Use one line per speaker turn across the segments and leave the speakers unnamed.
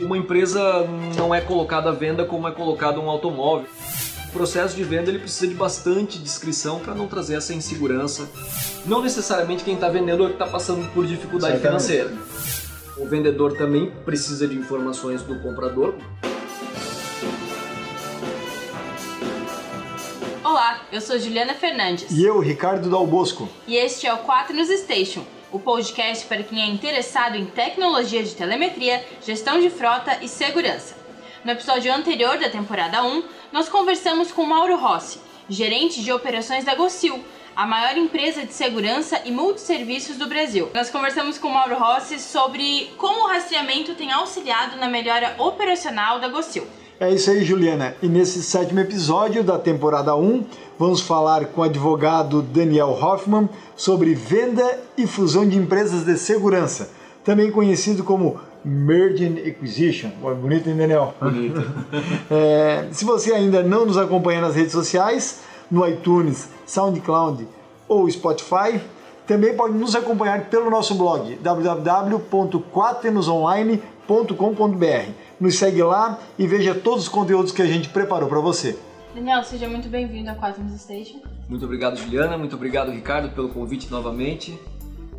Uma empresa não é colocada à venda como é colocado um automóvel. O processo de venda ele precisa de bastante descrição para não trazer essa insegurança. Não necessariamente quem está vendendo é que está passando por dificuldade
Certamente.
financeira. O vendedor também precisa de informações do comprador.
Olá, eu sou Juliana Fernandes
E eu, Ricardo Dal Bosco.
e este é o 4 News Station, o podcast para quem é interessado em tecnologia de telemetria, gestão de frota e segurança. No episódio anterior da temporada 1, nós conversamos com Mauro Rossi, gerente de operações da Gocil, a maior empresa de segurança e multisserviços do Brasil. Nós conversamos com Mauro Rossi sobre como o rastreamento tem auxiliado na melhora operacional da Gocil.
É isso aí, Juliana. E nesse sétimo episódio da temporada 1, vamos falar com o advogado Daniel Hoffman sobre venda e fusão de empresas de segurança, também conhecido como Merge and Acquisition. Bonito, hein, Daniel?
Bonito.
É, se você ainda não nos acompanha nas redes sociais, no iTunes, SoundCloud ou Spotify, também pode nos acompanhar pelo nosso blog www.quaternosonline.com.br. Nos segue lá e veja todos os conteúdos que a gente preparou para você.
Daniel, seja muito bem-vindo a 4 News Station.
Muito obrigado, Juliana. Muito obrigado, Ricardo, pelo convite novamente.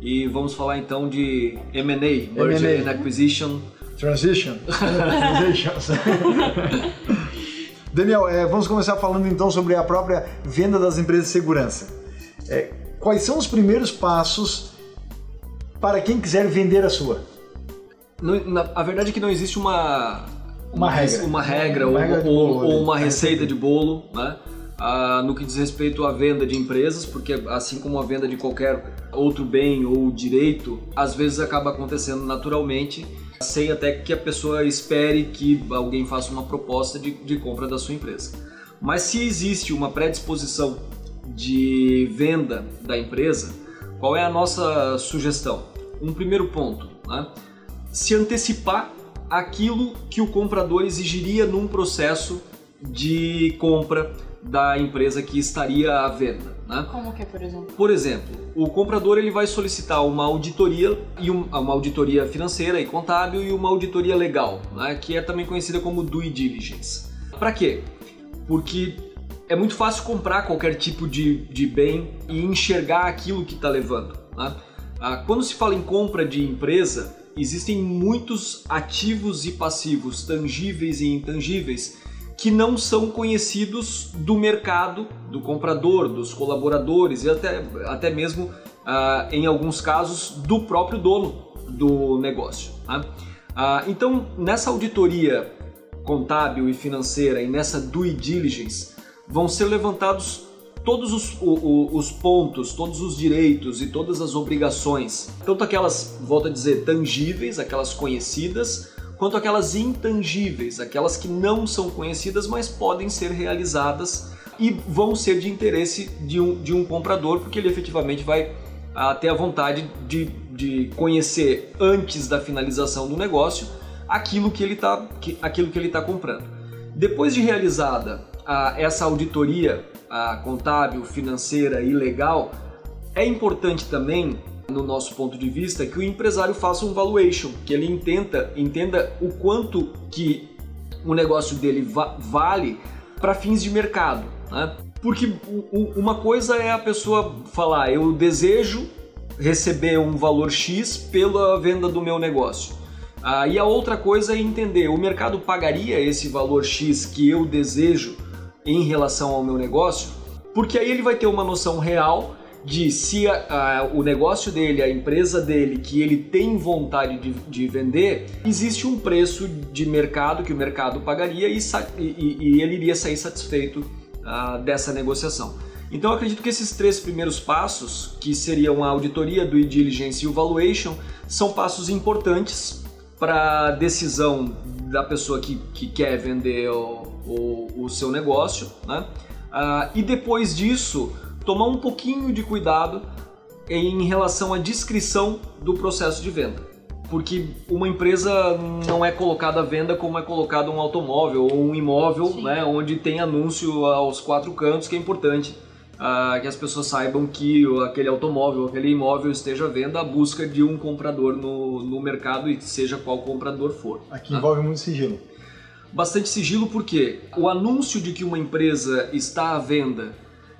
E vamos falar então de M&A, Merger
M&A.
and Acquisition.
Transition. Transitions. Daniel, é, vamos começar falando então sobre a própria venda das empresas de segurança. É, quais são os primeiros passos para quem quiser vender a sua?
Não- na- a verdade é que não existe uma
Uma regra.
uma regra,
Uma
ou,
regra
ou-
bolo,
ou
né?
uma receita de bolo, né? Ah, no que diz respeito à venda de empresas, porque assim como a venda de qualquer outro bem ou direito, às vezes acaba acontecendo naturalmente, sem até que a pessoa espere que alguém faça uma proposta de, de compra da sua empresa. Mas se existe uma predisposição de venda da empresa, qual é a nossa sugestão? Um primeiro ponto, né? se antecipar aquilo que o comprador exigiria num processo de compra da empresa que estaria à venda. Né?
Como que, por exemplo?
Por exemplo, o comprador ele vai solicitar uma auditoria e um- uma auditoria financeira e contábil e uma auditoria legal, né, que é também conhecida como due diligence. Para quê? Porque é muito fácil comprar qualquer tipo de, de bem e enxergar aquilo que está levando. né? Ah, quando se fala em compra de empresa, existem muitos ativos e passivos, tangíveis e intangíveis, que não são conhecidos do mercado, do comprador, dos colaboradores e até, até mesmo, ah, em alguns casos, do próprio dono do negócio. né? Ah, então, nessa auditoria contábil e financeira e nessa due diligence, vão ser levantados todos os, o- o- os pontos, todos os direitos e todas as obrigações, tanto aquelas, volto a dizer, tangíveis, aquelas conhecidas, quanto aquelas intangíveis, aquelas que não são conhecidas, mas podem ser realizadas e vão ser de interesse de um, de um comprador, porque ele efetivamente vai ah, ter a vontade de, de conhecer antes da finalização do negócio aquilo que ele está tá comprando. Depois de realizada ah, essa auditoria ah, contábil, financeira e legal, é importante também, no nosso ponto de vista, que o empresário faça um valuation, que ele entenda, entenda o quanto que o negócio dele va- vale para fins de mercado. Né? Porque uma coisa é a pessoa falar, eu desejo receber um valor X pela venda do meu negócio. Ah, e a outra coisa é entender, o mercado pagaria esse valor X que eu desejo em relação ao meu negócio? Porque aí ele vai ter uma noção real de se a- a- o negócio dele, a empresa dele, que ele tem vontade de, de vender, existe um preço de mercado que o mercado pagaria e, e- e- ele iria sair satisfeito ah, dessa negociação. Então acredito que esses três primeiros passos, que seriam a auditoria, due diligence e o valuation, são passos importantes para a decisão da pessoa que, que quer vender o, o seu negócio, né? Ah, e depois disso, tomar um pouquinho de cuidado em relação à descrição do processo de venda. Porque uma empresa não é colocada à venda como é colocado um automóvel ou um imóvel,
Sim.
né, onde tem anúncio aos quatro cantos, que é importante uh, que as pessoas saibam que aquele automóvel, aquele imóvel esteja à venda à busca de um comprador no, no mercado e seja qual comprador for.
Aqui né? envolve muito sigilo.
Bastante sigilo porque o anúncio de que uma empresa está à venda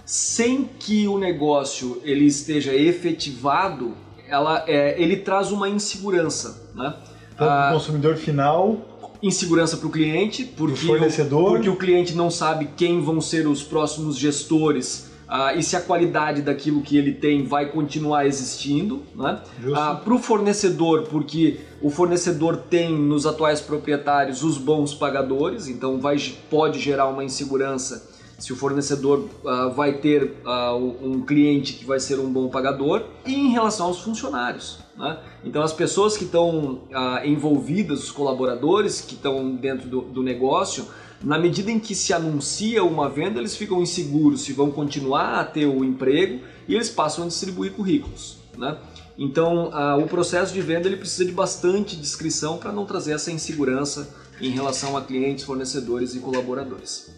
sem que o negócio ele esteja efetivado, ela, é, ele traz uma insegurança, né?
Tanto para o ah, consumidor final
insegurança para o cliente, porque. O, porque o cliente não sabe quem vão ser os próximos gestores uh, e se a qualidade daquilo que ele tem vai continuar existindo. Né? Para o fornecedor, porque o fornecedor tem nos atuais proprietários os bons pagadores, então vai, pode gerar uma insegurança se o fornecedor uh, vai ter um cliente que vai ser um bom pagador, e em relação aos funcionários. Né? Então, as pessoas que estão envolvidas, os colaboradores que estão dentro do, do, negócio, na medida em que se anuncia uma venda, eles ficam inseguros se vão continuar a ter o emprego e eles passam a distribuir currículos. Né? Então, o processo de venda ele precisa de bastante discrição para não trazer essa insegurança em relação a clientes, fornecedores e colaboradores.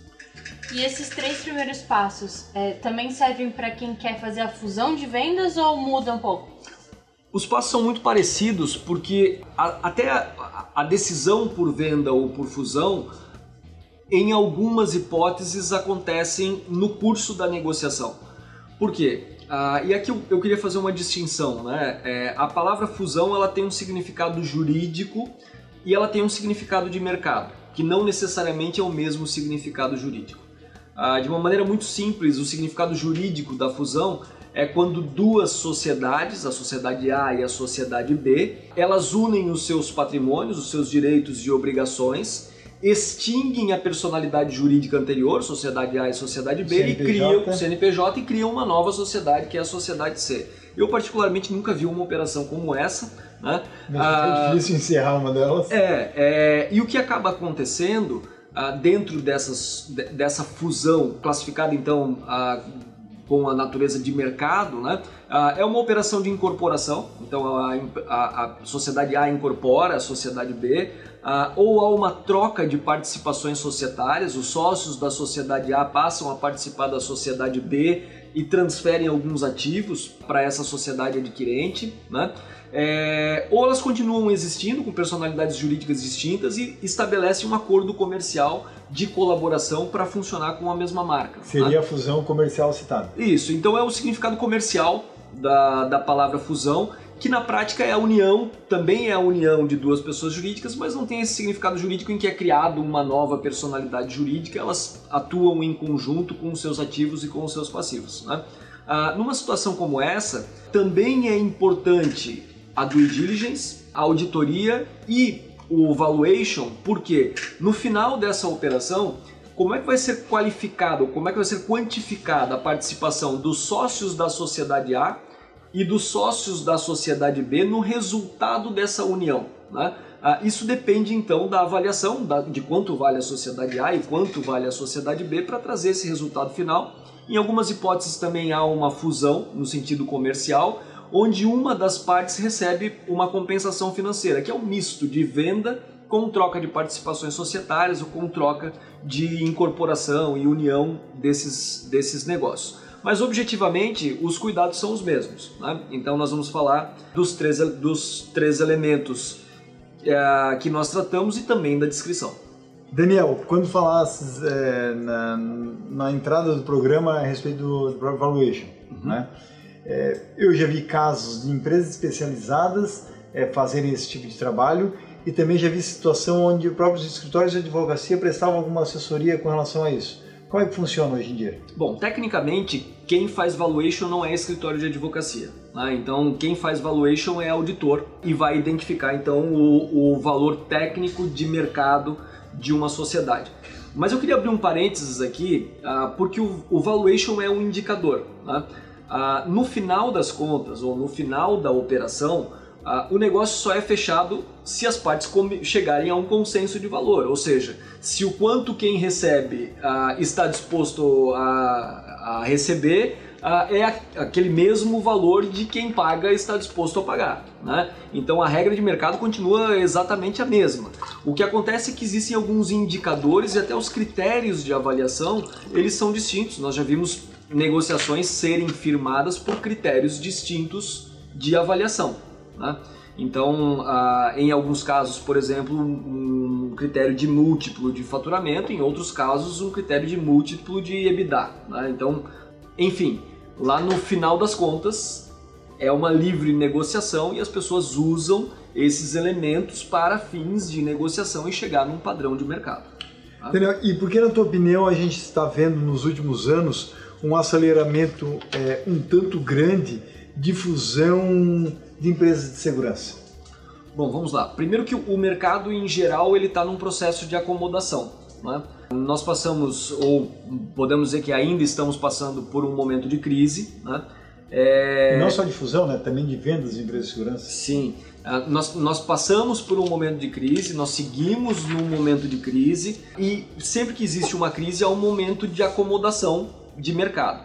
E esses três primeiros passos é, também servem para quem quer fazer a fusão de vendas ou muda um pouco?
Os passos são muito parecidos porque a, até a, a decisão por venda ou por fusão, em algumas hipóteses, acontecem no curso da negociação. Por quê? Ah, e aqui eu, eu, queria fazer uma distinção. Né? É, a palavra fusão ela tem um significado jurídico e ela tem um significado de mercado, que não necessariamente é o mesmo significado jurídico. Ah, de uma maneira muito simples, o significado jurídico da fusão é quando duas sociedades, a sociedade A e a sociedade B, elas unem os seus patrimônios, os seus direitos e obrigações, extinguem a personalidade jurídica anterior, sociedade A e sociedade B, CNPJ. e criam o CNPJ e criam uma nova sociedade que é a sociedade C. Eu particularmente nunca vi uma operação como essa, né?
É ah, difícil encerrar uma delas.
É, é, e o que acaba acontecendo ah, dentro dessas, dessa fusão, classificada então ah, com a natureza de mercado, né? Ah, é uma operação de incorporação, então a, a, a sociedade A incorpora a sociedade B, ou há uma troca de participações societárias, os sócios da sociedade A passam a participar da sociedade B e transferem alguns ativos para essa sociedade adquirente, né? É, ou elas continuam existindo com personalidades jurídicas distintas e estabelecem um acordo comercial de colaboração para funcionar com a mesma marca.
Seria tá? a fusão comercial citada.
Isso, então é o significado comercial da, da palavra fusão, que na prática é a união, também é a união de duas pessoas jurídicas, mas não tem esse significado jurídico em que é criado uma nova personalidade jurídica, elas atuam em conjunto com os seus ativos e com os seus passivos. Né? Ah, numa situação como essa, também é importante a due diligence, a auditoria e o valuation, porque no final dessa operação, como é que vai ser qualificado, como é que vai ser quantificada a participação dos sócios da sociedade A e dos sócios da sociedade B no resultado dessa união? Né? Ah, isso depende então da avaliação de quanto vale a sociedade A e quanto vale a sociedade B para trazer esse resultado final. Em algumas hipóteses também há uma fusão no sentido comercial, onde uma das partes recebe uma compensação financeira, que é um misto de venda com troca de participações societárias ou com troca de incorporação e união desses, desses negócios. Mas objetivamente os cuidados são os mesmos. Né? Então nós vamos falar dos três, dos três elementos é, que nós tratamos e também da descrição.
Daniel, quando falasses é, na, na, entrada do programa a respeito do, do valuation, uhum. né? É, eu já vi casos de empresas especializadas é, fazerem esse tipo de trabalho e também já vi situação onde próprios escritórios de advocacia prestavam alguma assessoria com relação a isso. Como é que funciona hoje em dia?
Bom, tecnicamente, quem faz valuation não é escritório de advocacia. Né? Então, quem faz valuation é auditor e vai identificar então o, o valor técnico de mercado de uma sociedade. Mas eu queria abrir um parênteses aqui, uh, porque o, o, valuation é um indicador. Né? ah, no final das contas ou no final da operação, ah, o negócio só é fechado se as partes chegarem a um consenso de valor, ou seja, se o quanto quem recebe ah, está disposto a, a receber ah, é aquele mesmo valor de quem paga está disposto a pagar. Né? Então a regra de mercado continua exatamente a mesma. O que acontece é que existem alguns indicadores e até os critérios de avaliação eles são distintos. Nós já vimos negociações serem firmadas por critérios distintos de avaliação. Né? Então, ah, em alguns casos, por exemplo, um critério de múltiplo de faturamento, em outros casos, um critério de múltiplo de EBITDA. Né? Então, enfim, lá no final das contas, é uma livre negociação e as pessoas usam esses elementos para fins de negociação e chegar num padrão de mercado.
Tá? E por que, na tua opinião, a gente está vendo nos últimos anos um aceleramento é, um tanto grande de fusão de empresas de segurança?
Bom, vamos lá. Primeiro que o mercado em geral ele está num processo de acomodação. Né? Nós passamos, ou podemos dizer que ainda estamos passando por um momento de crise. Né?
É... não só de fusão, né? também de vendas de empresas de segurança.
Sim. Ah, nós, nós passamos por um momento de crise, nós seguimos num momento de crise e sempre que existe uma crise há um momento de acomodação de mercado.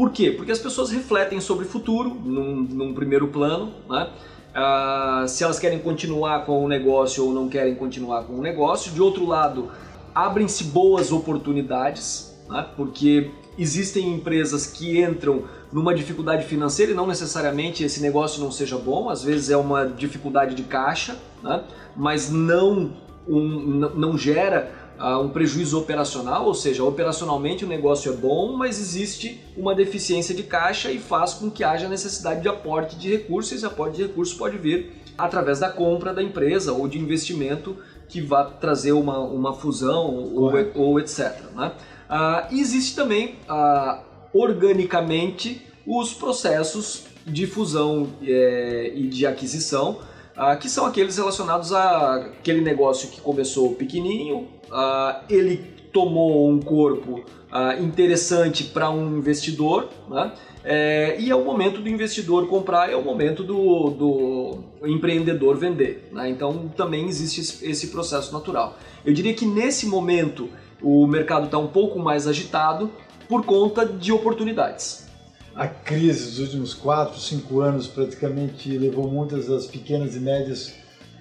Por quê? Porque as pessoas refletem sobre o futuro, num, num primeiro plano, né? Uh, se elas querem continuar com o negócio ou não querem continuar com o negócio. De outro lado, abrem-se boas oportunidades, né? porque existem empresas que entram numa dificuldade financeira e não necessariamente esse negócio não seja bom, às vezes é uma dificuldade de caixa, né? mas não, um, não gera uh, um prejuízo operacional, ou seja, operacionalmente o negócio é bom, mas existe uma deficiência de caixa e faz com que haja necessidade de aporte de recursos, e esse aporte de recursos pode vir através da compra da empresa ou de investimento que vá trazer uma, uma fusão ou, ou, etc. Né? Uh, existe também, uh, organicamente, os processos de fusão é, e de aquisição, uh, que são aqueles relacionados a aquele negócio que começou pequenininho, uh, ele tomou um corpo uh, interessante para um investidor, né? É, e é o momento do investidor comprar, é o momento do, do empreendedor vender. Né? Então também existe esse processo natural. Eu diria que nesse momento o mercado está um pouco mais agitado por conta de oportunidades.
A crise dos últimos 4, 5 anos praticamente levou muitas das pequenas e médias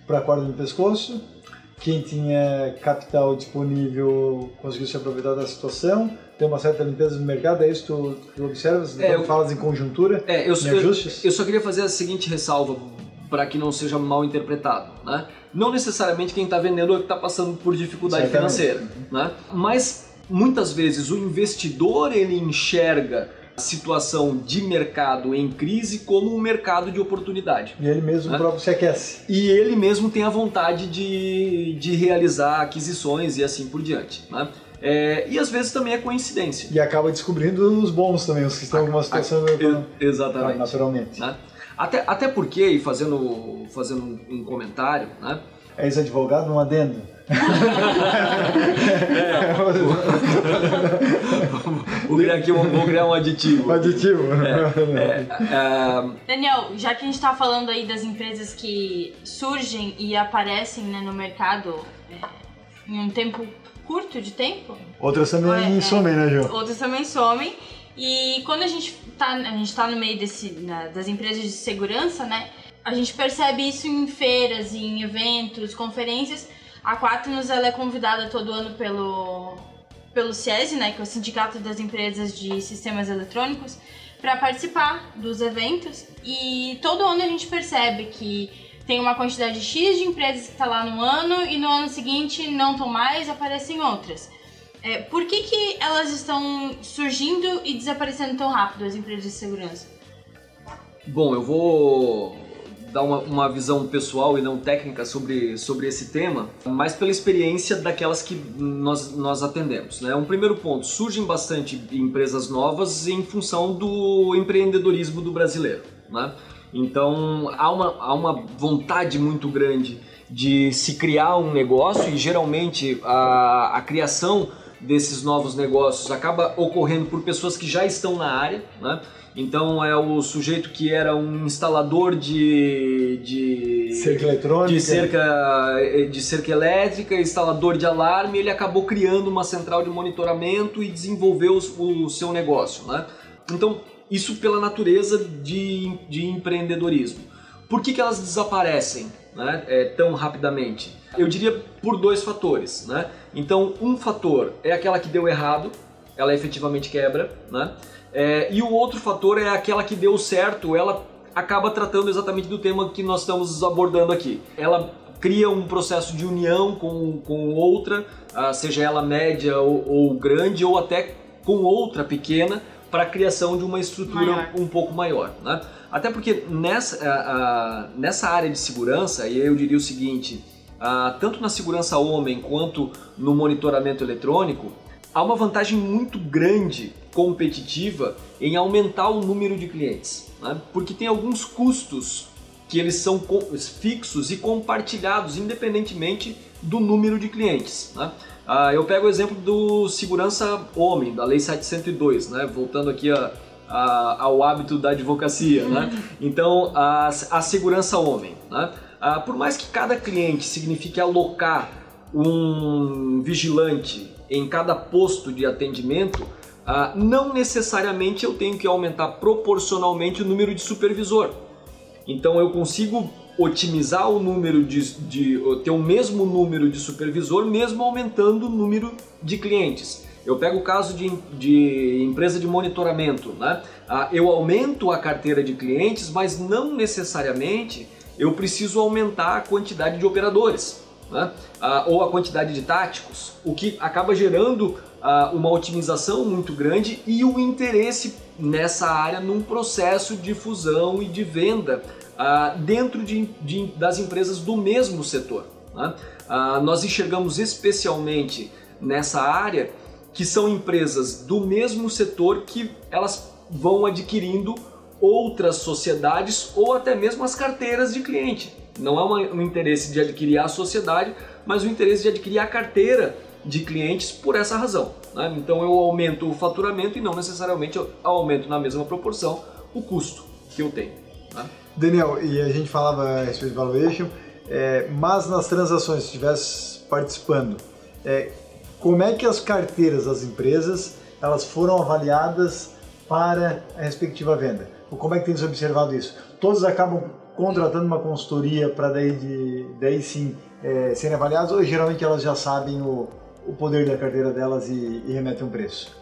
para a corda no pescoço quem tinha capital disponível conseguiu se aproveitar da situação, tem uma certa limpeza no mercado, é isso que tu, tu observas? É, eu, falas em conjuntura,
é, eu, em ajustes? Eu, eu só queria fazer a seguinte ressalva para que não seja mal interpretado, né? Não necessariamente quem está vendendo é que está passando por dificuldade Certamente. financeira, né? Mas muitas vezes o investidor ele enxerga situação de mercado em crise como um mercado de oportunidade.
E ele mesmo né? próprio se aquece.
E ele mesmo tem a vontade de, de realizar aquisições e assim por diante. Né? É, e às vezes também é coincidência.
E acaba descobrindo os bons também, os que estão em alguma situação
a, exatamente.
naturalmente.
Né? Até, até porque, e fazendo, fazendo um comentário, né?
É ex-advogado, um adendo
é, vou, criar aqui um, vou criar um aditivo.
Um aditivo. É,
é, é, Daniel, já que a gente está falando aí das empresas que surgem e aparecem né, no mercado é, em um tempo curto de tempo.
Outras também é, somem, né, João?
Outras também somem. E quando a gente está a gente tá no meio desse, né, das empresas de segurança, né? A gente percebe isso em feiras, em eventos, conferências a Quaternos ela é convidada todo ano pelo, pelo CIESE, né, que é o Sindicato das Empresas de Sistemas Eletrônicos, para participar dos eventos. E todo ano a gente percebe que tem uma quantidade X de empresas que está lá no ano e no ano seguinte não estão mais, aparecem outras. É, por que, que elas estão surgindo e desaparecendo tão rápido, as empresas de segurança?
Bom, eu vou dar uma, uma visão pessoal e não técnica sobre, sobre esse tema, mas pela experiência daquelas que nós, nós atendemos. Né? Um primeiro ponto, surgem bastante empresas novas em função do empreendedorismo do brasileiro. Né? Então há uma, há uma vontade muito grande de se criar um negócio e geralmente a, a criação desses novos negócios acaba ocorrendo por pessoas que já estão na área, né? Então é o sujeito que era um instalador de, de
cerca eletrônica,
de cerca, de cerca elétrica, instalador de alarme, ele acabou criando uma central de monitoramento e desenvolveu o, o seu negócio, né? Então isso pela natureza de, de empreendedorismo. Por que, que elas desaparecem né, é, tão rapidamente? Eu diria por dois fatores. Né? Então, um fator é aquela que deu errado, ela efetivamente quebra, né? É, e o outro fator é aquela que deu certo, ela acaba tratando exatamente do tema que nós estamos abordando aqui. Ela cria um processo de união com, com outra, uh, seja ela média ou, ou, grande, ou até com outra pequena, para a criação de uma estrutura maior. um pouco maior. Né? Até porque nessa, uh, uh, nessa área de segurança, e eu diria o seguinte, tanto na segurança homem quanto no monitoramento eletrônico, há uma vantagem muito grande competitiva em aumentar o número de clientes, né? porque tem alguns custos que eles são fixos e compartilhados independentemente do número de clientes. Né? Ah, eu pego o exemplo do segurança homem, da Lei 702, né? voltando aqui a, a, ao hábito da advocacia. Né? Então, a, a segurança homem. Ah, por mais que cada cliente signifique alocar um vigilante em cada posto de atendimento, ah, não necessariamente eu tenho que aumentar proporcionalmente o número de supervisor. Então eu consigo otimizar o número de, de ter o mesmo número de supervisor, mesmo aumentando o número de clientes. Eu pego o caso de, de empresa de monitoramento, né? Ah, eu aumento a carteira de clientes, mas não necessariamente eu preciso aumentar a quantidade de operadores né? ah, ou a quantidade de táticos, o que acaba gerando ah, uma otimização muito grande e o interesse nessa área num processo de fusão e de venda ah, dentro de, de, das empresas do mesmo setor. Né? Ah, nós enxergamos especialmente nessa área que são empresas do mesmo setor que elas vão adquirindo outras sociedades ou até mesmo as carteiras de cliente. Não é um interesse de adquirir a sociedade, mas o interesse de adquirir a carteira de clientes por essa razão. Né? Então eu aumento o faturamento e não necessariamente eu aumento na mesma proporção o custo que eu tenho. Né?
Daniel, e a gente falava a respeito de valuation, é, mas nas transações, se estivesse participando, é, como é que as carteiras das empresas elas foram avaliadas para a respectiva venda? Como é que tem se observado isso? Todos acabam contratando uma consultoria para daí, de, daí sim é, serem avaliadas ou geralmente elas já sabem o, o poder da carteira delas e, e remetem um preço?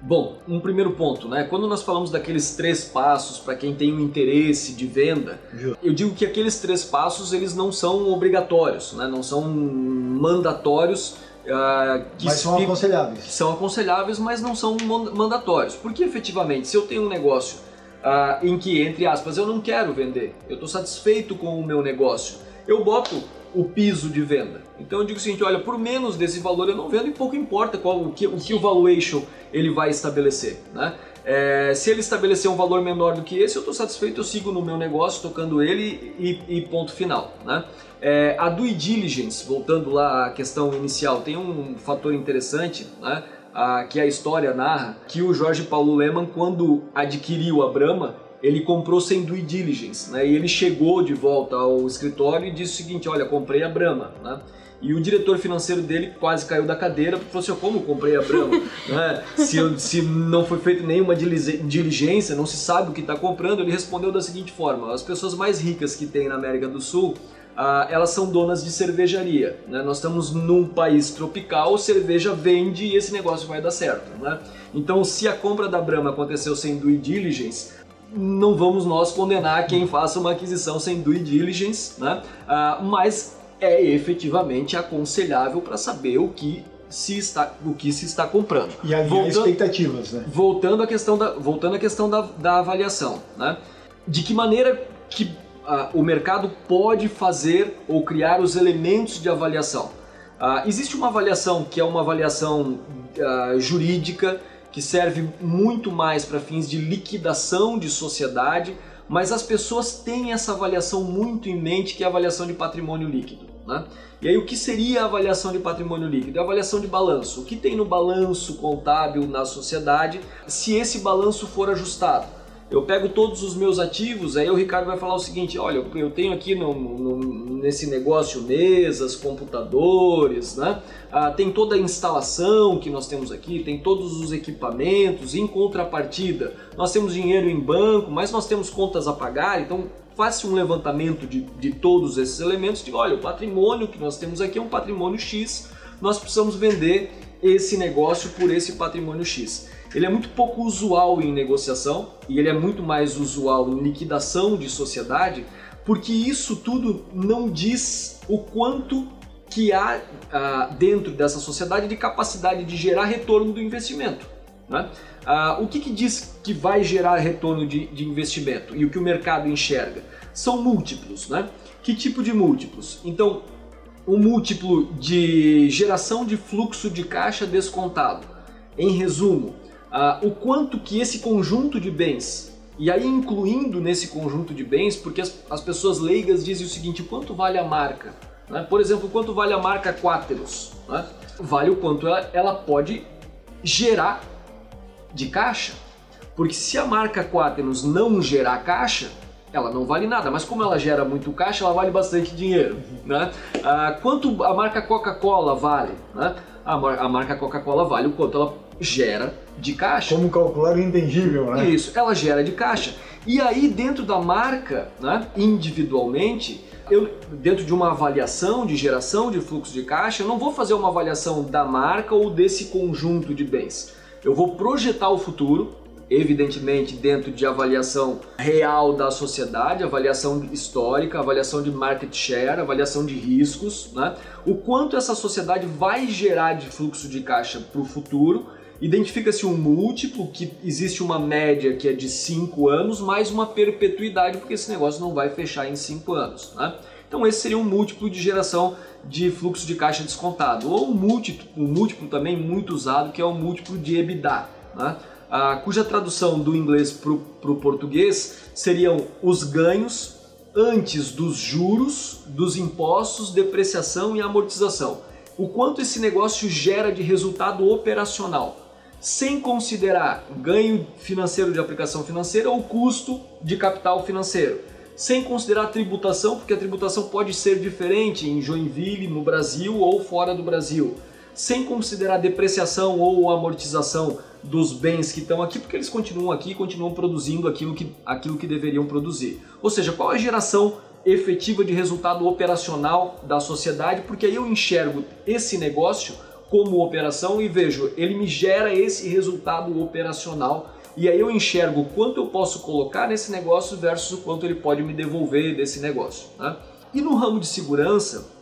Bom, um primeiro ponto, né? Quando nós falamos daqueles três passos para quem tem um interesse de venda, Justo. eu digo que aqueles três passos eles não são obrigatórios, né? Não são mandatórios.
Uh, que mas são aconselháveis.
São aconselháveis, mas não são mandatórios. Porque efetivamente, se eu tenho um negócio ah, em que, entre aspas, eu não quero vender, eu estou satisfeito com o meu negócio, eu boto o piso de venda. Então eu digo o seguinte, olha, por menos desse valor eu não vendo e pouco importa qual, o, que, o que o valuation ele vai estabelecer. Né? É, se ele estabelecer um valor menor do que esse, eu estou satisfeito, eu sigo no meu negócio, tocando ele e, e ponto final. Né? É, a due diligence, voltando lá à questão inicial, tem um fator interessante, né? A, que a história narra, que o Jorge Paulo Leman, quando adquiriu a Brahma, ele comprou sem due diligence, né? E ele chegou de volta ao escritório e disse o seguinte, olha, comprei a Brahma, né? E o diretor financeiro dele quase caiu da cadeira porque falou assim, como comprei a Brahma? né? se, se não foi feita nenhuma diligência, não se sabe o que está comprando, ele respondeu da seguinte forma, as pessoas mais ricas que tem na América do Sul ah, elas são donas de cervejaria. Né? Nós estamos num país tropical, cerveja vende e esse negócio vai dar certo. Né? Então, se a compra da Brahma aconteceu sem due diligence, não vamos nós condenar quem faça uma aquisição sem due diligence, né? Ah, mas é efetivamente aconselhável para saber o que se está, o que se está comprando.
E alinhar expectativas, né?
Voltando à questão da, voltando à questão da, da avaliação, né? De que maneira que uh, o mercado pode fazer ou criar os elementos de avaliação. Uh, existe uma avaliação que é uma avaliação uh, jurídica que serve muito mais para fins de liquidação de sociedade, mas as pessoas têm essa avaliação muito em mente que é a avaliação de patrimônio líquido. Né? E aí o que seria a avaliação de patrimônio líquido? É a avaliação de balanço. O que tem no balanço contábil na sociedade se esse balanço for ajustado? Eu pego todos os meus ativos, aí o Ricardo vai falar o seguinte, olha, eu tenho aqui no, no, nesse negócio mesas, computadores, né? Ah, tem toda a instalação que nós temos aqui, tem todos os equipamentos, em contrapartida, nós temos dinheiro em banco, mas nós temos contas a pagar, então faça um levantamento de, de todos esses elementos, de olha, o patrimônio que nós temos aqui é um patrimônio X, nós precisamos vender esse negócio por esse patrimônio X. Ele é muito pouco usual em negociação e ele é muito mais usual em liquidação de sociedade, porque isso tudo não diz o quanto que há ah, dentro dessa sociedade de capacidade de gerar retorno do investimento. Né? Ah, o que, que, diz que vai gerar retorno de, de, investimento e o que o mercado enxerga? São múltiplos. Né? Que tipo de múltiplos? Então, o múltiplo de geração de fluxo de caixa descontado. Em resumo, uh, o quanto que esse conjunto de bens, e aí incluindo nesse conjunto de bens, porque as, as pessoas leigas dizem o seguinte, quanto vale a marca? Né? Por exemplo, quanto vale a marca Quaterus? Né? Vale o quanto ela, ela pode gerar de caixa. Porque se a marca Quaterus não gerar caixa, ela não vale nada, mas como ela gera muito caixa, ela vale bastante dinheiro. Né? Ah, quanto a marca Coca-Cola vale? Né? A, a marca Coca-Cola vale o quanto ela gera de caixa.
Como calcular o intangível, né?
Isso, ela gera de caixa. E aí, dentro da marca, né, individualmente, eu, dentro de uma avaliação de geração de fluxo de caixa, eu não vou fazer uma avaliação da marca ou desse conjunto de bens. Eu vou projetar o futuro, evidentemente dentro de avaliação real da sociedade, avaliação histórica, avaliação de market share, avaliação de riscos, né? o quanto essa sociedade vai gerar de fluxo de caixa para o futuro. Identifica-se um múltiplo, que existe uma média que é de 5 anos, mais uma perpetuidade, porque esse negócio não vai fechar em 5 anos. Né? Então esse seria um múltiplo de geração de fluxo de caixa descontado. Ou um múltiplo, um múltiplo também muito usado, que é o múltiplo de EBITDA. Né? ah, cuja tradução do inglês para o português seriam os ganhos antes dos juros, dos impostos, depreciação e amortização. O quanto esse negócio gera de resultado operacional, sem considerar ganho financeiro de aplicação financeira ou custo de capital financeiro. Sem considerar a tributação, porque a tributação pode ser diferente em Joinville, no Brasil ou fora do Brasil. Sem considerar depreciação ou amortização, dos bens que estão aqui, porque eles continuam aqui e continuam produzindo aquilo que, aquilo que deveriam produzir. Ou seja, qual a geração efetiva de resultado operacional da sociedade, porque aí eu enxergo esse negócio como operação e vejo, ele me gera esse resultado operacional e aí eu enxergo quanto eu posso colocar nesse negócio versus o quanto ele pode me devolver desse negócio. Né? E no ramo de segurança,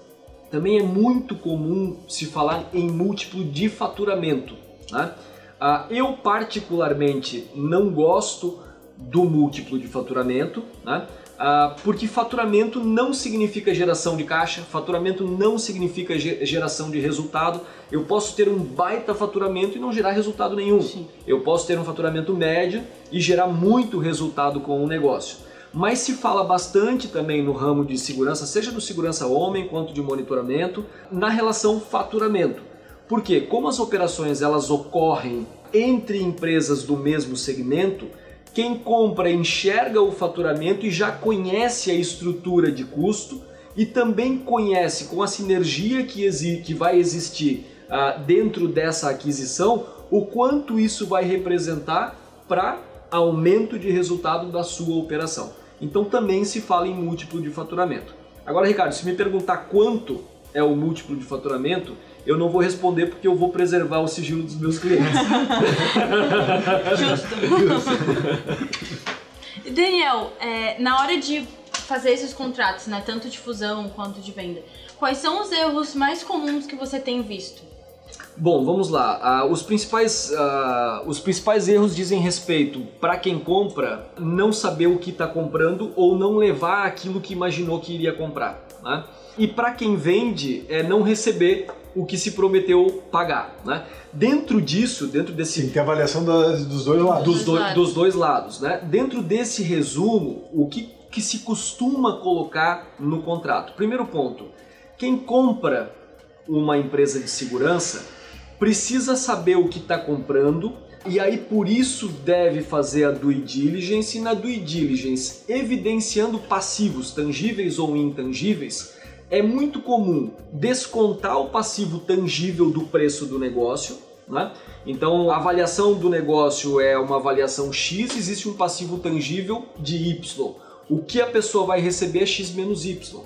também é muito comum se falar em múltiplo de faturamento. Né? Uh, eu particularmente não gosto do múltiplo de faturamento, né? Uh, porque faturamento não significa geração de caixa, faturamento não significa geração de resultado. Eu posso ter um baita faturamento e não gerar resultado nenhum. Sim. Eu posso ter um faturamento médio e gerar muito resultado com o negócio. Mas se fala bastante também no ramo de segurança, seja do segurança homem quanto de monitoramento, na relação faturamento. Porque como as operações elas ocorrem entre empresas do mesmo segmento, quem compra enxerga o faturamento e já conhece a estrutura de custo e também conhece com a sinergia que, que vai existir uh, dentro dessa aquisição o quanto isso vai representar para aumento de resultado da sua operação. Então também se fala em múltiplo de faturamento. Agora, Ricardo, se me perguntar quanto é o múltiplo de faturamento, eu não vou responder porque eu vou preservar o sigilo dos meus clientes.
Justo. Daniel, é, na hora de fazer esses contratos, né, tanto de fusão quanto de venda, quais são os erros mais comuns que você tem visto?
Bom, vamos lá. Uh, os, principais, uh, os principais erros dizem respeito para quem compra não saber o que está comprando ou não levar aquilo que imaginou que iria comprar. Né? E para quem vende, é não receber o que se prometeu pagar. Né? Dentro disso, dentro desse.
Sim, tem avaliação dos dois lados.
Dos, do, dos dois lados. Né? Dentro desse resumo, o que, que se costuma colocar no contrato? Primeiro ponto: quem compra uma empresa de segurança precisa saber o que está comprando e aí por isso deve fazer a due diligence e na due diligence evidenciando passivos tangíveis ou intangíveis é muito comum descontar o passivo tangível do preço do negócio. Né? Então, a avaliação do negócio é uma avaliação X, existe um passivo tangível de Y. O que a pessoa vai receber é X menos Y.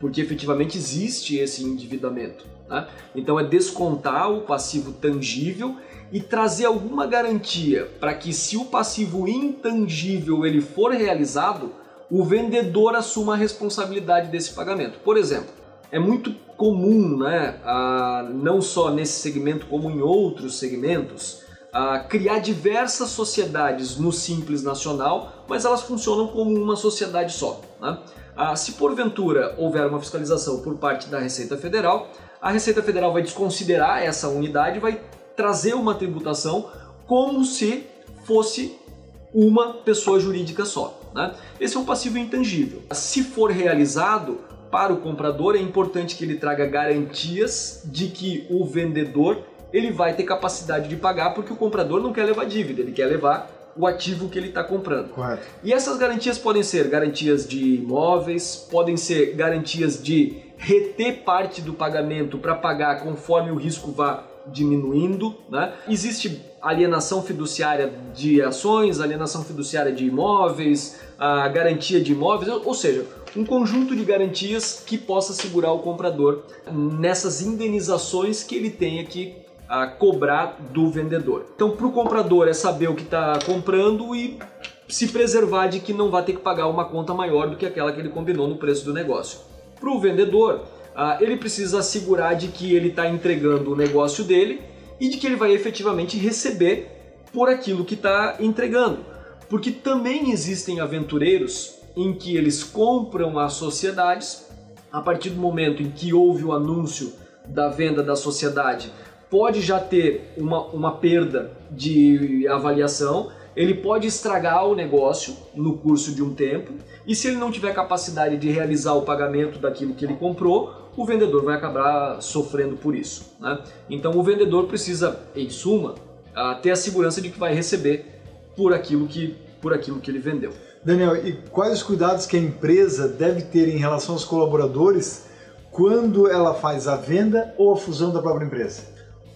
porque efetivamente existe esse endividamento. Né? Então é descontar o passivo tangível e trazer alguma garantia para que se o passivo intangível ele for realizado, o vendedor assuma a responsabilidade desse pagamento. Por exemplo, é muito comum, né, não só nesse segmento como em outros segmentos, a criar diversas sociedades no Simples Nacional, mas elas funcionam como uma sociedade só. Né? Se porventura houver uma fiscalização por parte da Receita Federal, a Receita Federal vai desconsiderar essa unidade vai trazer uma tributação como se fosse uma pessoa jurídica só. Né? Esse é um passivo intangível. Se for realizado, para o comprador é importante que ele traga garantias de que o vendedor ele vai ter capacidade de pagar, porque o comprador não quer levar dívida, ele quer levar o ativo que ele está comprando.
Correto.
E essas garantias podem ser garantias de imóveis, podem ser garantias de reter parte do pagamento para pagar conforme o risco vá diminuindo. Né? Existe alienação fiduciária de ações, alienação fiduciária de imóveis, a garantia de imóveis, ou seja, um conjunto de garantias que possa segurar o comprador nessas indenizações que ele tenha que a cobrar do vendedor. Então, para o comprador é saber o que está comprando e se preservar de que não vai ter que pagar uma conta maior do que aquela que ele combinou no preço do negócio. Para o vendedor, ele precisa assegurar de que ele está entregando o negócio dele e de que ele vai efetivamente receber por aquilo que está entregando. Porque também existem aventureiros em que eles compram as sociedades a partir do momento em que houve o anúncio da venda da sociedade pode já ter uma, uma perda de avaliação, ele pode estragar o negócio no curso de um tempo, e se ele não tiver capacidade de realizar o pagamento daquilo que ele comprou, o vendedor vai acabar sofrendo por isso. Né? Então o vendedor precisa, em suma, ter a segurança de que vai receber por aquilo que, por aquilo que ele vendeu.
Daniel, e quais os cuidados que a empresa deve ter em relação aos colaboradores quando ela faz a venda ou a fusão da própria empresa?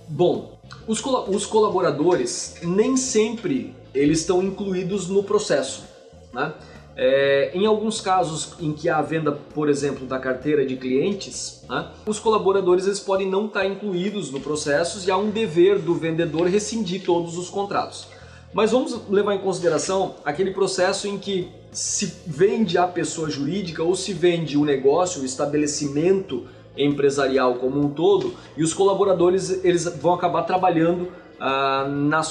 Bom, os, col os colaboradores nem sempre eles estão incluídos no processo. Né? É, em alguns casos em que há venda, por exemplo, da carteira de clientes, né, os colaboradores eles podem não estar incluídos no processo e há um dever do vendedor rescindir todos os contratos. Mas vamos levar em consideração aquele processo em que se vende a pessoa jurídica ou se vende o negócio, o estabelecimento empresarial como um todo e os colaboradores eles vão acabar trabalhando ah, na,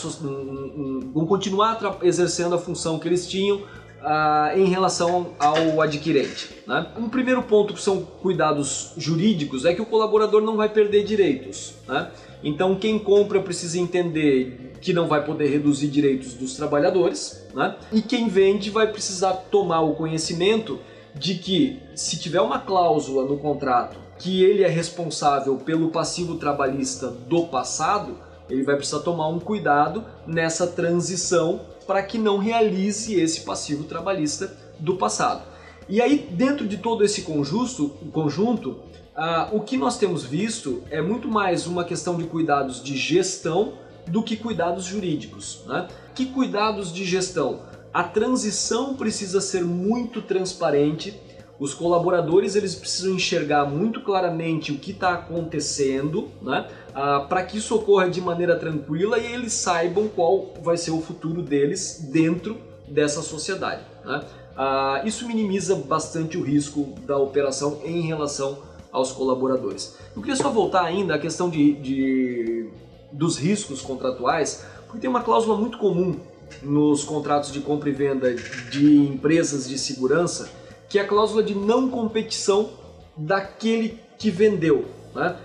vão continuar exercendo a função que eles tinham ah, em relação ao adquirente. Né? Um primeiro ponto que são cuidados jurídicos é que o colaborador não vai perder direitos. Né? Então quem compra precisa entender que não vai poder reduzir direitos dos trabalhadores né? e quem vende vai precisar tomar o conhecimento de que se tiver uma cláusula no contrato que ele é responsável pelo passivo trabalhista do passado, ele vai precisar tomar um cuidado nessa transição para que não realize esse passivo trabalhista do passado. E aí, dentro de todo esse conjunto, conjunto ah, o que nós temos visto é muito mais uma questão de cuidados de gestão do que cuidados jurídicos. Né? Que cuidados de gestão? A transição precisa ser muito transparente os colaboradores eles precisam enxergar muito claramente o que está acontecendo, né? Ah, para que isso ocorra de maneira tranquila e eles saibam qual vai ser o futuro deles dentro dessa sociedade. Né? Ah, isso minimiza bastante o risco da operação em relação aos colaboradores. Eu queria só voltar ainda à questão de, de dos riscos contratuais, porque tem uma cláusula muito comum nos contratos de compra e venda de empresas de segurança que é a cláusula de não competição daquele que vendeu. Né?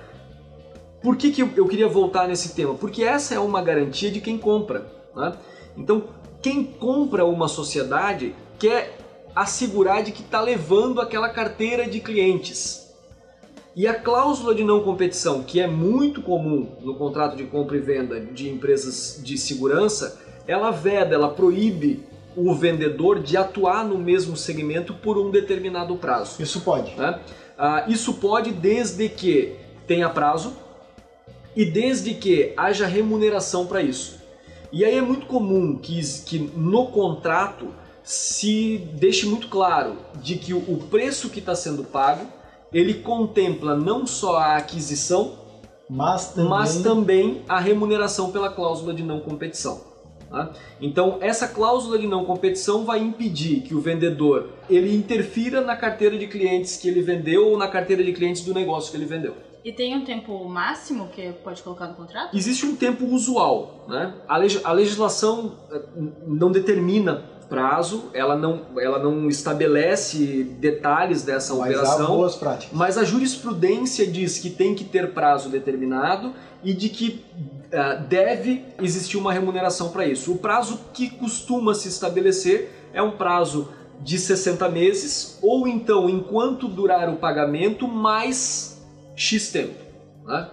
Por que, que eu queria voltar nesse tema? Porque essa é uma garantia de quem compra. Né? Então, quem compra uma sociedade quer assegurar de que está levando aquela carteira de clientes. E a cláusula de não competição, que é muito comum no contrato de compra e venda de empresas de segurança, ela veda, ela proíbe o vendedor de atuar no mesmo segmento por um determinado prazo.
Isso pode.
Né? Ah, isso pode desde que tenha prazo e desde que haja remuneração para isso. E aí é muito comum que, que no contrato se deixe muito claro de que o preço que está sendo pago ele contempla não só a aquisição,
mas também,
mas também a remuneração pela cláusula de não competição. Tá? Então, essa cláusula de não competição vai impedir que o vendedor ele interfira na carteira de clientes que ele vendeu ou na carteira de clientes do negócio que ele vendeu.
E tem um tempo máximo que pode colocar no contrato?
Existe um tempo usual. Né? A, leg a legislação eh, não determina prazo, ela não, ela não estabelece detalhes dessa
mas
operação.
Há boas práticas.
Mas a jurisprudência diz que tem que ter prazo determinado e de que uh, deve existir uma remuneração para isso. O prazo que costuma se estabelecer é um prazo de 60 meses ou então enquanto durar o pagamento mais X tempo. Né?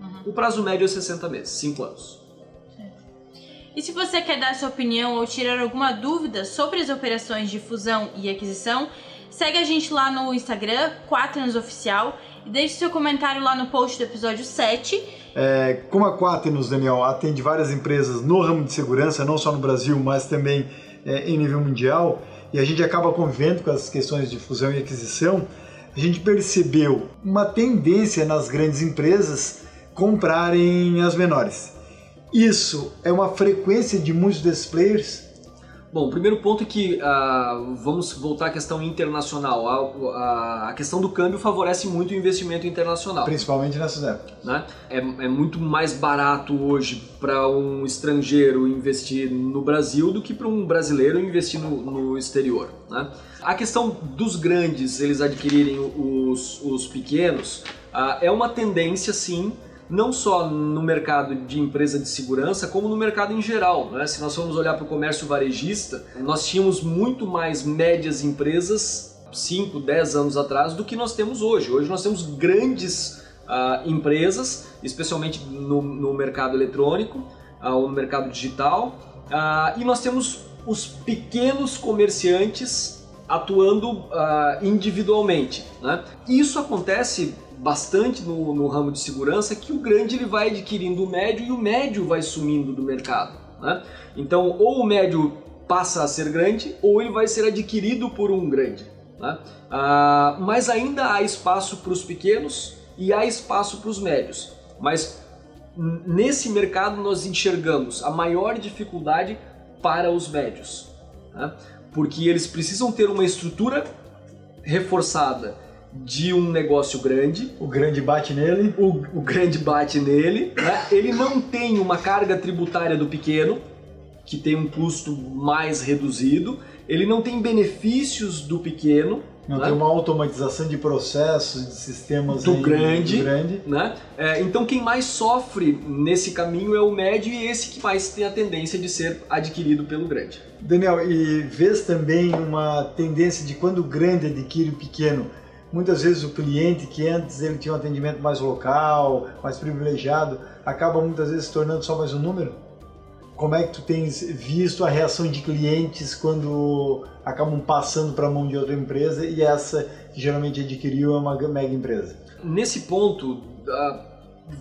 Uhum. O prazo médio é 60 meses, 5 anos.
E se você quer dar sua opinião ou tirar alguma dúvida sobre as operações de fusão e aquisição, segue a gente lá no Instagram, Quaternos Oficial, e deixe seu comentário lá no post do episódio 7.
É, como a Quaternos, Daniel, atende várias empresas no ramo de segurança, não só no Brasil, mas também é, em nível mundial, e a gente acaba convivendo com as questões de fusão e aquisição, a gente percebeu uma tendência nas grandes empresas comprarem as menores. Isso é uma frequência de muitos desses players?
Bom, o primeiro ponto é que uh, vamos voltar à questão internacional. A, a, a, questão do câmbio favorece muito o investimento internacional.
Principalmente nessas épocas.
Né? É, é muito mais barato hoje para um estrangeiro investir no Brasil do que para um brasileiro investir no, no exterior. Né? A questão dos grandes eles adquirirem os, os pequenos uh, é uma tendência, sim, não só no mercado de empresa de segurança, como no mercado em geral. Né? Se nós formos olhar para o comércio varejista, nós tínhamos muito mais médias empresas 5, 10 anos atrás do que nós temos hoje. Hoje nós temos grandes uh, empresas, especialmente no, no mercado eletrônico uh, ou no mercado digital, uh, e nós temos os pequenos comerciantes atuando individualmente. Né? Isso acontece bastante no, no, ramo de segurança que o grande ele vai adquirindo o médio e o médio vai sumindo do mercado. Né? Então, ou o médio passa a ser grande ou ele vai ser adquirido por um grande. Né? Ah, mas ainda há espaço para os pequenos e há espaço para os médios. Mas nesse mercado nós enxergamos a maior dificuldade para os médios, né? porque eles precisam ter uma estrutura reforçada de um negócio grande.
O grande bate nele.
O, o grande bate nele. Né? Ele não tem uma carga tributária do pequeno, que tem um custo mais reduzido. Ele não tem benefícios do pequeno.
Não né? tem uma automatização de processos, de sistemas
do grande. Do grande. Né? É, então quem mais sofre nesse caminho é o médio e esse que mais tem a tendência de ser adquirido pelo grande.
Daniel, e vês também uma tendência de quando o grande adquire o pequeno, muitas vezes o cliente que antes ele tinha um atendimento mais local, mais privilegiado, acaba muitas vezes se tornando só mais um número? Como é que tu tens visto a reação de clientes quando acabam passando para a mão de outra empresa e essa que geralmente adquiriu é uma mega empresa?
Nesse ponto,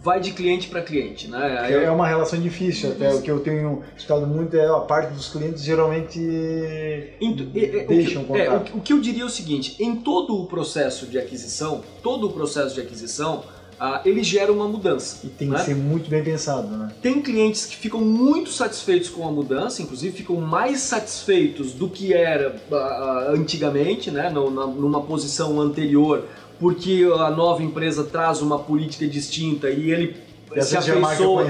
vai de cliente para cliente, né?
É uma relação difícil, até o que eu tenho escutado muito é a parte dos clientes geralmente
Ent é, deixam o que, é, o, que eu diria é o seguinte, em todo o processo de aquisição, todo o processo de aquisição, ah, ele gera uma mudança.
E tem
né?
que ser muito bem pensado, né?
Tem clientes que ficam muito satisfeitos com a mudança, inclusive ficam mais satisfeitos do que era ah, antigamente, né? numa posição anterior porque a nova empresa traz uma política distinta e ele
se afeiçoa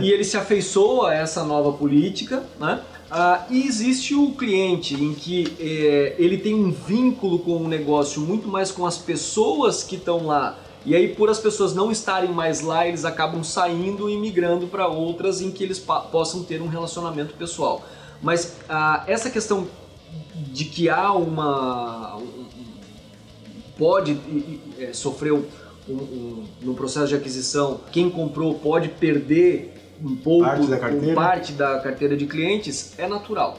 e ele se afeiçoa a essa nova política, né? Ah, e existe o cliente em que é, ele tem um vínculo com o negócio muito mais com as pessoas que estão lá. E aí, por as pessoas não estarem mais lá, eles acabam saindo e migrando para outras em que eles possam ter um relacionamento pessoal. Mas ah, essa questão de que há uma, pode é, sofrer um, um, no processo de aquisição, quem comprou pode perder um pouco
parte da carteira,
parte da carteira de clientes, é natural.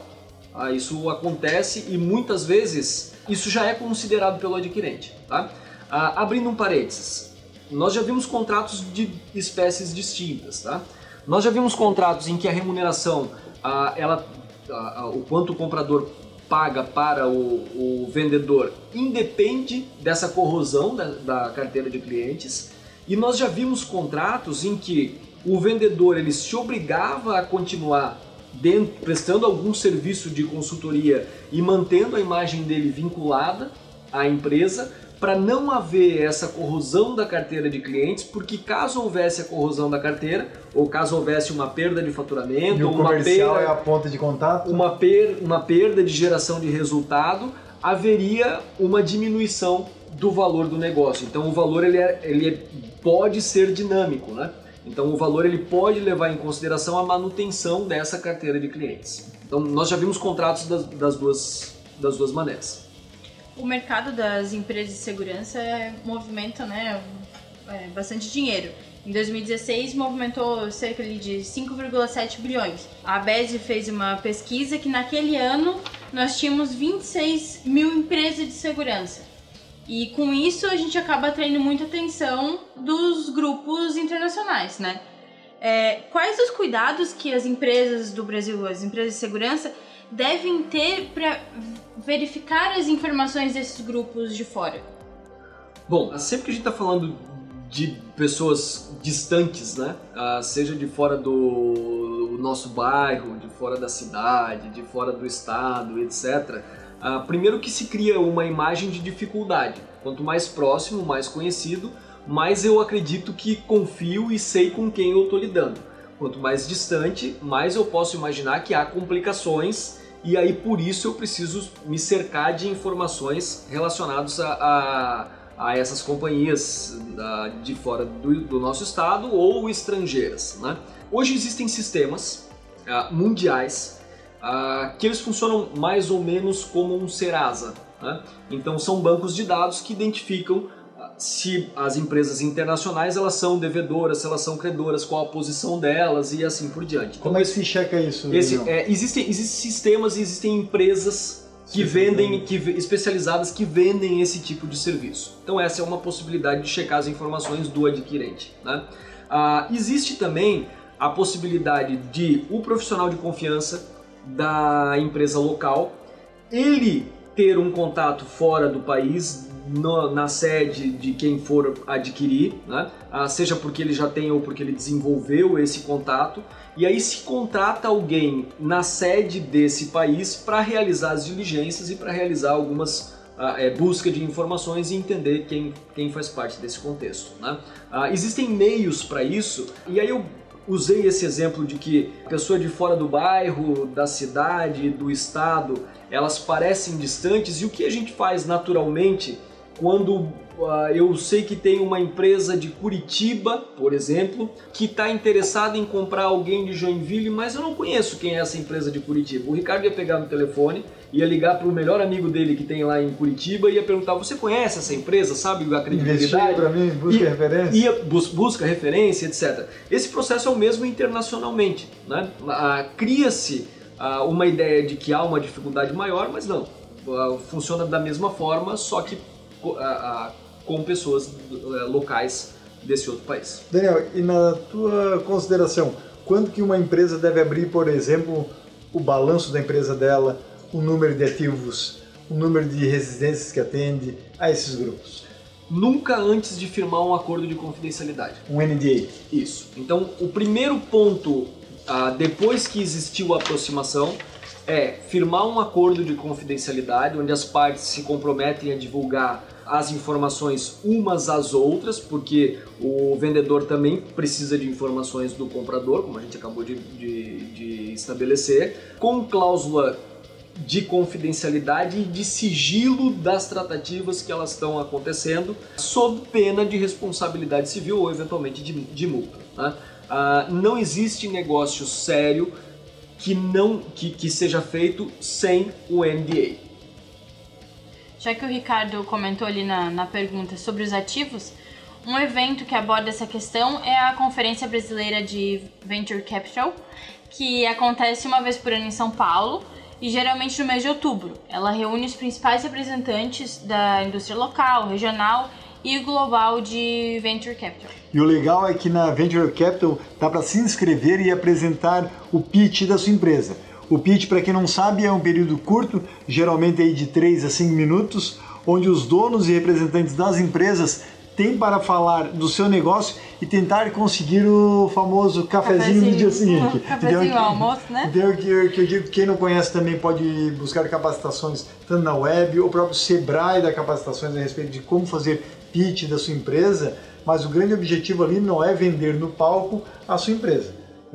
Ah, isso acontece e muitas vezes isso já é considerado pelo adquirente. Tá? Ah, abrindo um parênteses, nós já vimos contratos de espécies distintas. Tá? Nós já vimos contratos em que a remuneração, ah, ela, ah, o quanto o comprador paga para o, o vendedor independe dessa corrosão da, da, carteira de clientes. E nós já vimos contratos em que o vendedor ele se obrigava a continuar dentro, prestando algum serviço de consultoria e mantendo a imagem dele vinculada à empresa para não haver essa corrosão da carteira de clientes, porque caso houvesse a corrosão da carteira, ou caso houvesse uma perda de faturamento,
e o
uma
perda, é a ponta de contato,
uma, per, uma perda de geração de resultado, haveria uma diminuição do valor do negócio. Então o valor ele, é, ele é, pode ser dinâmico, né? Então o valor ele pode levar em consideração a manutenção dessa carteira de clientes. Então nós já vimos contratos das, das duas, das duas maneiras
o mercado das empresas de segurança movimenta né, é, bastante dinheiro. Em 2016 movimentou cerca de 5,7 bilhões. A ABES fez uma pesquisa que naquele ano nós tínhamos 26 mil empresas de segurança. E com isso a gente acaba atraindo muita atenção dos grupos internacionais, né? É, quais os cuidados que as empresas do Brasil, as empresas de segurança, devem ter para verificar as informações desses grupos de fora?
Bom, sempre que a gente está falando de pessoas distantes, né? Uh, seja de fora do nosso bairro, de fora da cidade, de fora do estado, etc. Ah, primeiro que se cria uma imagem de dificuldade. Quanto mais próximo, mais conhecido, mais eu acredito que confio e sei com quem eu estou lidando. Quanto mais distante, mais eu posso imaginar que há complicações e aí por isso eu preciso me cercar de informações relacionadas a, a, a essas companhias da, de fora do, do, nosso estado ou estrangeiras. Né? Hoje existem sistemas uh, mundiais uh, que eles funcionam mais ou menos como um Serasa. Né? Então são bancos de dados que identificam se as empresas internacionais elas são devedoras, se elas são credoras, qual a posição delas e assim por diante.
Como então, é que se checa isso?
Esse, é, existem, existem sistemas e existem empresas que Sim, vendem, que, especializadas que vendem esse tipo de serviço. Então essa é uma possibilidade de checar as informações do adquirente. Né? Ah, existe também a possibilidade de o profissional de confiança da empresa local ele ter um contato fora do país no, na sede de quem for adquirir, né? ah, seja porque ele já tem ou porque ele desenvolveu esse contato, e aí se contrata alguém na sede desse país para realizar as diligências e para realizar algumas ah, é, busca de informações e entender quem, quem faz parte desse contexto. Né? Ah, existem meios para isso, e aí eu usei esse exemplo de que pessoa de fora do bairro, da cidade, do estado, elas parecem distantes e o que a gente faz naturalmente quando uh, eu sei que tem uma empresa de Curitiba, por exemplo, que está interessada em comprar alguém de Joinville, mas eu não conheço quem é essa empresa de Curitiba. O Ricardo ia pegar no telefone, ia ligar para o melhor amigo dele que tem lá em Curitiba e ia perguntar: Você conhece essa empresa? Sabe a credibilidade?
para mim, busca e, referência.
Ia, bus, busca referência, etc. Esse processo é o mesmo internacionalmente. Né? Ah, Cria-se uma ideia de que há uma dificuldade maior, mas não. Ah, funciona da mesma forma, só que com pessoas eh, locais desse outro país.
Daniel, e na tua consideração, quando que uma empresa deve abrir, por exemplo, o balanço da empresa dela, o número de ativos, o número de residências que atende a esses grupos?
Nunca antes de firmar um acordo de confidencialidade.
Um NDA.
Isso. Então, o primeiro ponto, ah, depois que existiu a aproximação, é firmar um acordo de confidencialidade onde as partes se comprometem a divulgar as informações umas às outras, porque o vendedor também precisa de informações do comprador, como a gente acabou de, de, de estabelecer, com cláusula de confidencialidade e de sigilo das tratativas que elas estão acontecendo, sob pena de responsabilidade civil ou eventualmente de, de multa. Né? Ah, não existe negócio sério que não que, que seja feito sem o NDA.
Já que o Ricardo comentou ali na, na pergunta sobre os ativos, um evento que aborda essa questão é a Conferência Brasileira de Venture Capital, que acontece uma vez por ano em São Paulo e geralmente no mês de outubro. Ela reúne os principais representantes da indústria local, regional e global de Venture Capital.
E o legal é que na Venture Capital dá para se inscrever e apresentar o pitch da sua empresa. O pitch, para quem não sabe, é um período curto, geralmente aí de 3 a 5 minutos, onde os donos e representantes das empresas têm para falar do seu negócio e tentar conseguir o famoso cafezinho, cafezinho. no dia seguinte.
cafezinho então, almoço, né?
Então, que, que eu digo que quem não conhece também pode buscar capacitações tanto na web, ou o próprio Sebrae dá capacitações a respeito de como fazer pitch da sua empresa, mas o grande objetivo ali não é vender no palco a sua empresa.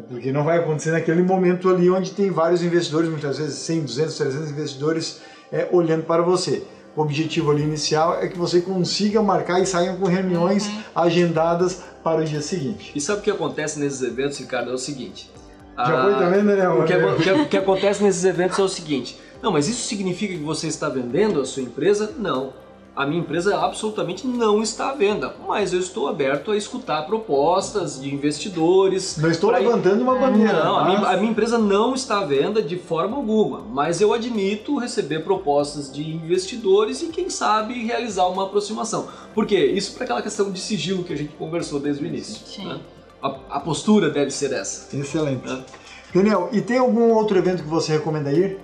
Porque não vai acontecer naquele momento ali onde tem vários investidores, muitas vezes 100, 200, 300 investidores é, olhando para você. O objetivo ali inicial é que você consiga marcar e saiam com reuniões uhum. agendadas para o dia seguinte.
E sabe o que acontece nesses eventos, Ricardo? É o seguinte.
Já ah, foi também, né?
O que, o, que, o que acontece nesses eventos é o seguinte. Não, mas isso significa que você está vendendo a sua empresa? Não a minha empresa absolutamente não está à venda, mas eu estou aberto a escutar propostas de investidores.
Não estou levantando ir... uma bandeira.
Não, mas... a, minha, a minha empresa não está à venda de forma alguma, mas eu admito receber propostas de investidores e, quem sabe, realizar uma aproximação. Por quê? Isso para aquela questão de sigilo que a gente conversou desde o início. Né? A, a, postura deve ser essa.
Excelente. Né? Daniel, e tem algum outro evento que você recomenda ir?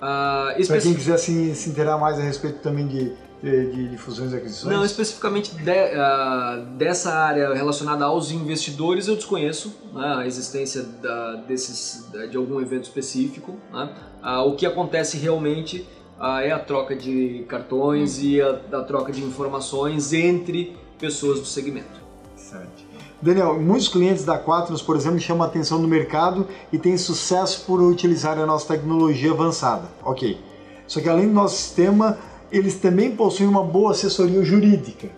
Uh, especi... Para quem quiser se, se inteirar mais a respeito também de de, de, fusões e aquisições?
Não, especificamente de, uh, dessa área relacionada aos investidores eu desconheço né, a existência da, desses, de algum evento específico. Né? Uh, o que acontece realmente uh, é a troca de cartões hum. e a, a, troca de informações entre pessoas do segmento.
Certo. Daniel, muitos clientes da Quaternos, por exemplo, chamam a atenção no mercado e têm sucesso por utilizar a nossa tecnologia avançada. Ok. Só que além do nosso sistema, eles também possuem uma boa assessoria jurídica.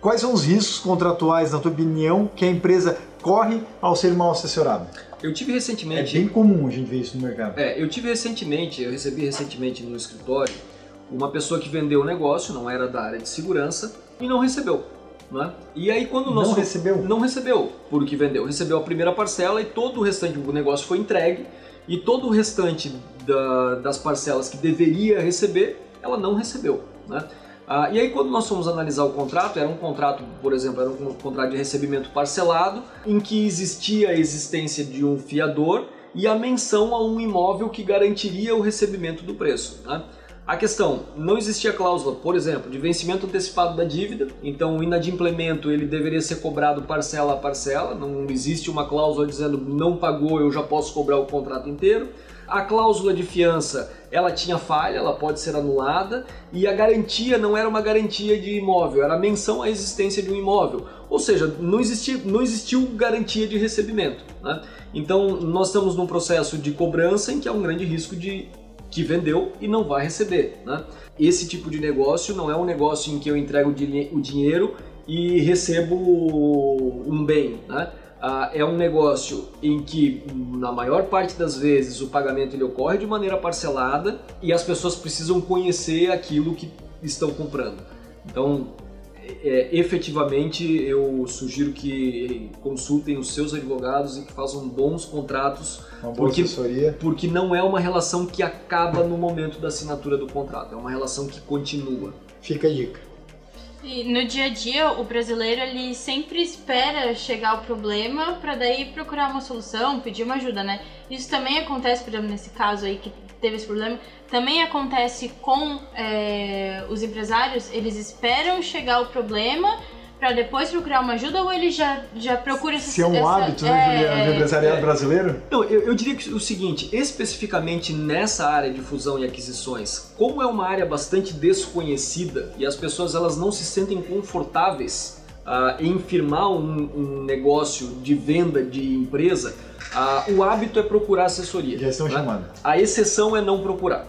Quais são os riscos contratuais, na tua opinião, que a empresa corre ao ser mal assessorada?
Eu tive recentemente.
É bem comum a gente ver isso no mercado.
É, eu tive recentemente, eu recebi recentemente no escritório uma pessoa que vendeu o um negócio, não era da área de segurança, e não recebeu. Né? E aí quando nós
não recebeu,
não recebeu porque vendeu, recebeu a primeira parcela e todo o restante do negócio foi entregue e todo o restante da, das parcelas que deveria receber ela não recebeu. Né? Ah, e aí quando nós fomos analisar o contrato, era um contrato, por exemplo, era um contrato de recebimento parcelado, em que existia a existência de um fiador e a menção a um imóvel que garantiria o recebimento do preço. Né? A questão, não existia cláusula, por exemplo, de vencimento antecipado da dívida, então o inadimplemento ele deveria ser cobrado parcela a parcela, não existe uma cláusula dizendo não pagou, eu já posso cobrar o contrato inteiro. A cláusula de fiança, ela tinha falha, ela pode ser anulada, e a garantia não era uma garantia de imóvel, era menção à existência de um imóvel. Ou seja, não, existia, não existiu garantia de recebimento. Né? Então, nós estamos num processo de cobrança em que há um grande risco de que vendeu e não vai receber. Né? Esse tipo de negócio não é um negócio em que eu entrego o dinheiro e recebo um bem. Né? Ah, é um negócio em que, na maior parte das vezes, o pagamento ele ocorre de maneira parcelada e as pessoas precisam conhecer aquilo que estão comprando. Então, é, efetivamente, eu sugiro que consultem os seus advogados e que façam bons contratos.
Uma boa porque, assessoria.
Porque não é uma relação que acaba no momento da assinatura do contrato, é uma relação que continua.
Fica a dica.
E no dia a dia, o brasileiro ele sempre espera chegar o problema para daí procurar uma solução, pedir uma ajuda, né? Isso também acontece, por exemplo, nesse caso aí que teve esse problema, também acontece com é, os empresários, eles esperam chegar o problema para depois procurar uma ajuda ou ele já, já procura essa
Se é um essa, hábito, né, é, do empresariado é, brasileiro?
Não, eu, eu diria que o seguinte, especificamente nessa área de fusão e aquisições, como é uma área bastante desconhecida e as pessoas elas não se sentem confortáveis uh, em firmar um, um, negócio de venda de empresa, uh, o hábito é procurar assessoria.
Já estão né? chamando.
A exceção é não procurar.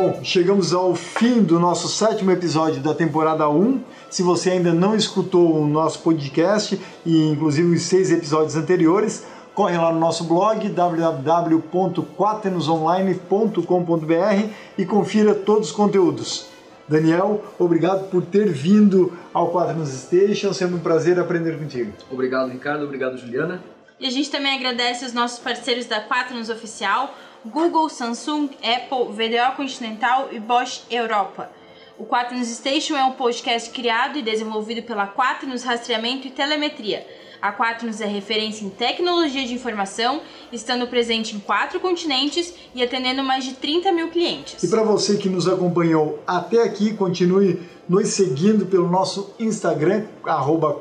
Bom, chegamos ao fim do nosso sétimo episódio da temporada 1. Se você ainda não escutou o nosso podcast e inclusive os seis episódios anteriores, corre lá no nosso blog www.quaternosonline.com.br e confira todos os conteúdos. Daniel, obrigado por ter vindo ao Quaternos Station, sempre um prazer aprender contigo.
Obrigado, Ricardo, obrigado, Juliana.
E a gente também agradece os nossos parceiros da Quaternos Oficial, Google, Samsung, Apple, VDO Continental e Bosch Europa. O Quaternos Station é um podcast criado e desenvolvido pela Quaternos Rastreamento e Telemetria. A Quaternos é referência em tecnologia de informação, estando presente em quatro continentes e atendendo mais de 30 mil clientes.
E para você que nos acompanhou até aqui, continue nos seguindo pelo nosso Instagram, arroba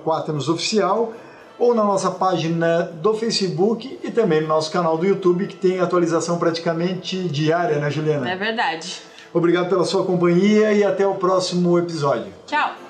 Oficial, ou na nossa página do Facebook e também no nosso canal do YouTube, que tem atualização praticamente diária, né, Juliana?
É verdade.
Obrigado pela sua companhia e até o próximo episódio.
Tchau!